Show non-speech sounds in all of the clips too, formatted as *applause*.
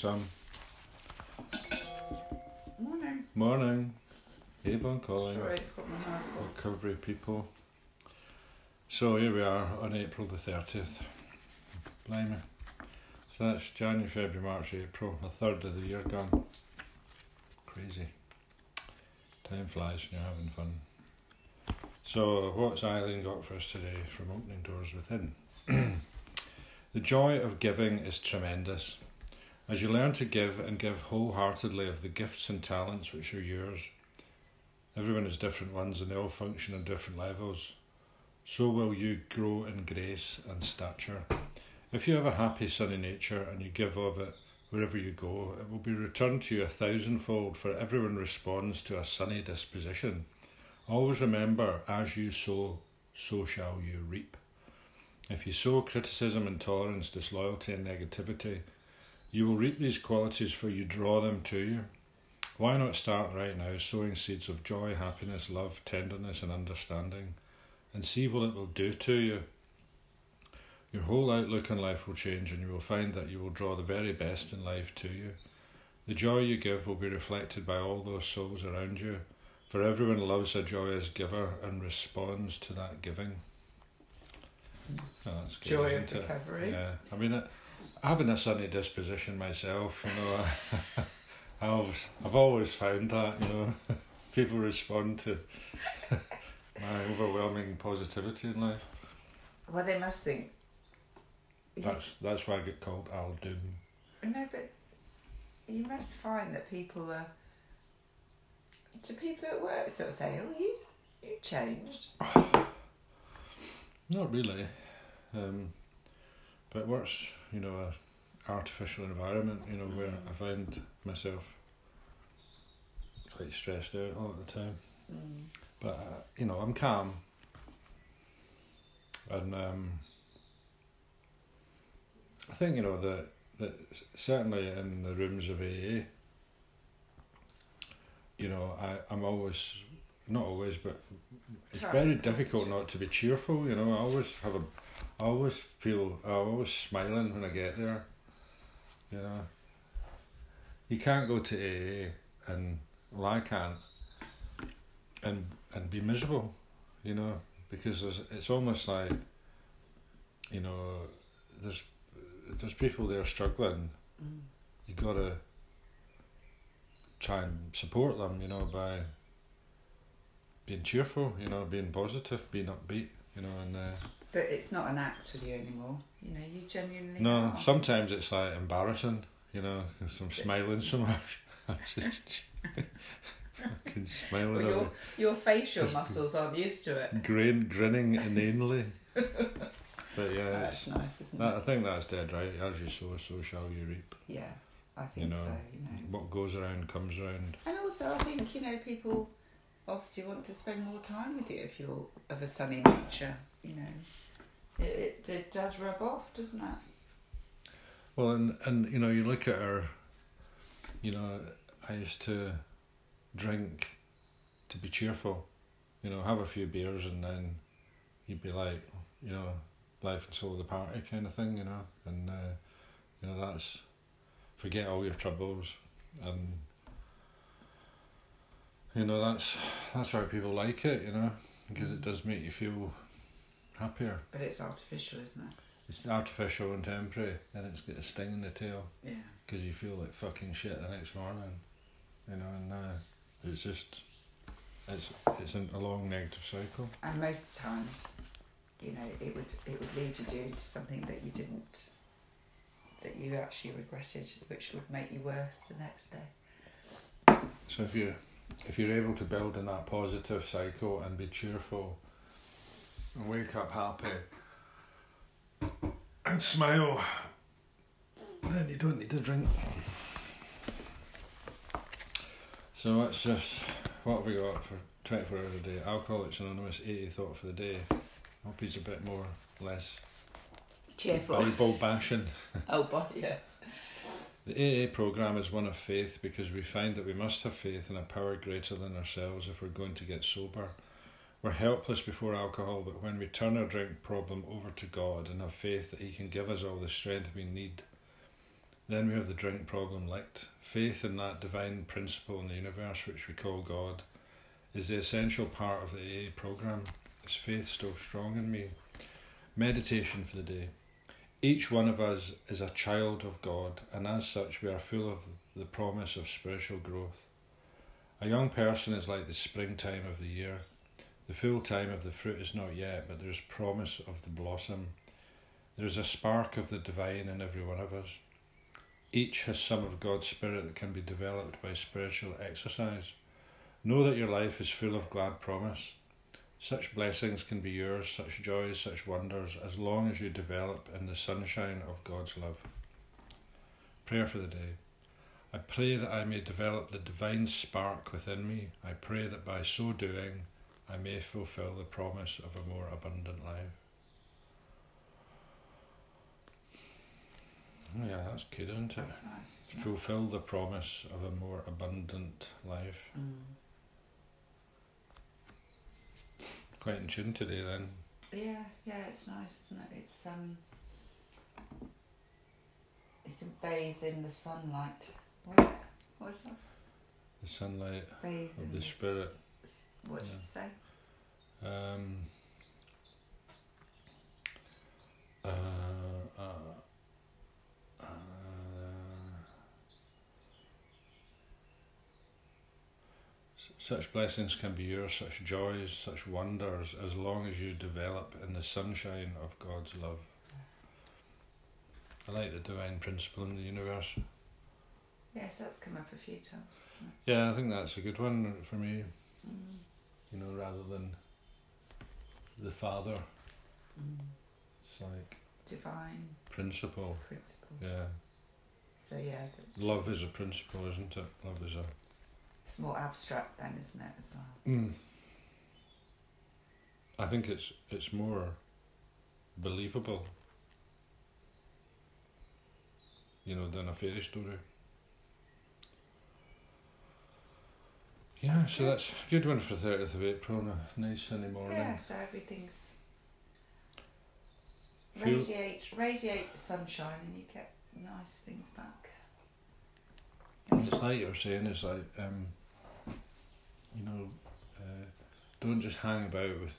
Sam. Morning. Morning. Avon calling. My. Recovery people. So here we are on April the 30th. Blimey. So that's January, February, March, April. A third of the year gone. Crazy. Time flies when you're having fun. So, what's Eileen got for us today from Opening Doors Within? *clears throat* the joy of giving is tremendous. As you learn to give and give wholeheartedly of the gifts and talents which are yours, everyone has different ones and they all function on different levels. So will you grow in grace and stature. If you have a happy, sunny nature and you give of it wherever you go, it will be returned to you a thousandfold, for everyone responds to a sunny disposition. Always remember, as you sow, so shall you reap. If you sow criticism, intolerance, disloyalty, and negativity, you will reap these qualities, for you draw them to you. Why not start right now, sowing seeds of joy, happiness, love, tenderness, and understanding, and see what it will do to you? Your whole outlook on life will change, and you will find that you will draw the very best in life to you. The joy you give will be reflected by all those souls around you, for everyone loves a joyous giver and responds to that giving. Oh, good, Joy of it? recovery. Yeah, I mean, uh, having a sunny disposition myself, you know, I, *laughs* I always, I've always found that, you know, *laughs* people respond to *laughs* my overwhelming positivity in life. Well, they must think. That's that's why I get called Al Doom. No, but you must find that people are. Do people at work sort of say, "Oh, you, you changed"? *sighs* Not really, um, but it works, you know, a artificial environment, you know, where I find myself quite stressed out all the time. Mm. But uh, you know, I'm calm, and um, I think you know that that certainly in the rooms of AA, you know, I I'm always not always, but it's very difficult not to be cheerful. You know, I always have a, I always feel I'm always smiling when I get there. You know, you can't go to AA and well, I can't and and be miserable, you know, because there's, it's almost like, you know, there's there's people there struggling. Mm. You gotta try and support them, you know, by being cheerful, you know, being positive, being upbeat, you know, and uh, But it's not an act with you anymore. You know, you genuinely. no, are. sometimes it's like embarrassing, you know, 'cause I'm smiling so much. *laughs* I'm just *laughs* fucking smiling. Well, your your facial muscles aren't used to it. grin, grinning inanely. *laughs* but yeah, That's it's, nice, isn't that, it? I think that's dead right. As you sow, so shall you reap. Yeah, I think know, so. You know. What goes around comes around. And also, I think you know people obviously want to spend more time with you if you're of a sunny nature. You know, it, it, it does rub off, doesn't it? Well, and and you know, you look at her. You know, I used to drink to be cheerful. You know, have a few beers and then you'd be like, you know, life and soul of the party kind of thing. You know, and uh, you know that's forget all your troubles and you know that's that's why people like it. You know, because it does make you feel happier. But it's artificial, isn't it? It's artificial and temporary, and it's got a sting in the tail Yeah. because you feel like fucking shit the next morning, you know, and uh, it's just it's it's a long negative cycle. And most times, you know, it would it would lead you to to something that you didn't, that you actually regretted, which would make you worse the next day. So if you if you're able to build in that positive cycle and be cheerful and wake up happy and smile, then you don't need to drink. So it's just what have we got for 24 hours a day? Alcoholics Anonymous 80 thought for the day. Hope he's a bit more less Cheerful. Bible bashing. *laughs* oh, but yes. The AA program is one of faith because we find that we must have faith in a power greater than ourselves if we're going to get sober. We're helpless before alcohol, but when we turn our drink problem over to God and have faith that He can give us all the strength we need, Then we have the drink problem licked. Faith in that divine principle in the universe, which we call God, is the essential part of the AA program. Is faith still strong in me? Meditation for the day. Each one of us is a child of God, and as such, we are full of the promise of spiritual growth. A young person is like the springtime of the year. The full time of the fruit is not yet, but there is promise of the blossom. There is a spark of the divine in every one of us. Each has some of God's Spirit that can be developed by spiritual exercise. Know that your life is full of glad promise. Such blessings can be yours, such joys, such wonders, as long as you develop in the sunshine of God's love. Prayer for the day. I pray that I may develop the divine spark within me. I pray that by so doing, I may fulfill the promise of a more abundant life. Yeah, that's good, isn't it? Nice, isn't it? Fulfill the promise of a more abundant life. Mm. Quite in tune today, then. Yeah, yeah, it's nice, isn't it? It's um, you can bathe in the sunlight. What is it? What is that? The sunlight Bathe of in the Spirit. s- What did Yeah. you say? Um, uh, such blessings can be yours, such joys, such wonders, as long as you develop in the sunshine of God's love. I like the divine principle in the universe. Yes, that's come up a few times. Yeah, I think that's a good one for me. Mm. You know, rather than the Father, Mm. it's like Divine principle. principle. Yeah. So yeah, Love is a principle, isn't it? Love is a. it's more abstract then, isn't it, as well? Mm. I think it's it's more believable, you know, than a fairy story. Yeah, That's so good. that's a good one for thirtieth of April. on A nice sunny morning. Yeah, so everything's Feel- radiate radiate sunshine and you get nice things back. It's like you're saying, it's like, um, you know, uh, don't just hang about with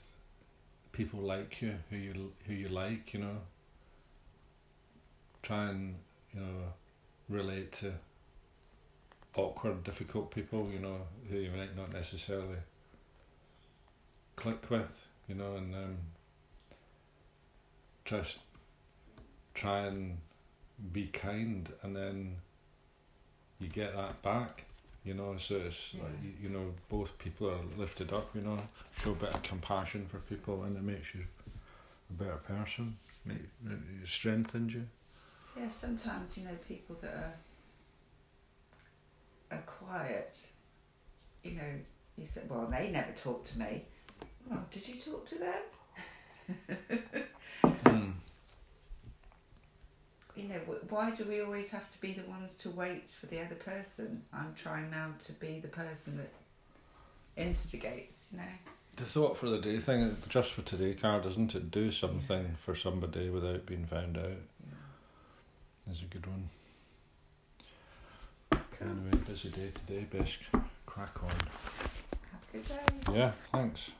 people like you, who you who you like, you know. Try and you know relate to awkward, difficult people, you know, who you might not necessarily click with, you know, and um, just try and be kind, and then you get that back, you know. So it's Yeah. you, you know, both people are lifted up, you know. Show a bit of compassion for people, and it makes you a better person. Make, it strengthens you. Yeah, sometimes you know people that are are quiet. You know, you said, "Well, they never talk to me." Well, did you talk to them? *laughs* You know, why do we always have to be the ones to wait for the other person? I'm trying now to be the person that instigates. You know. The thought for the day thing, just for today card, isn't it? Do something for somebody without being found out. Yeah. Is a good one. Cool. Anyway, busy day today. Best crack on. Have a good day. Yeah, thanks.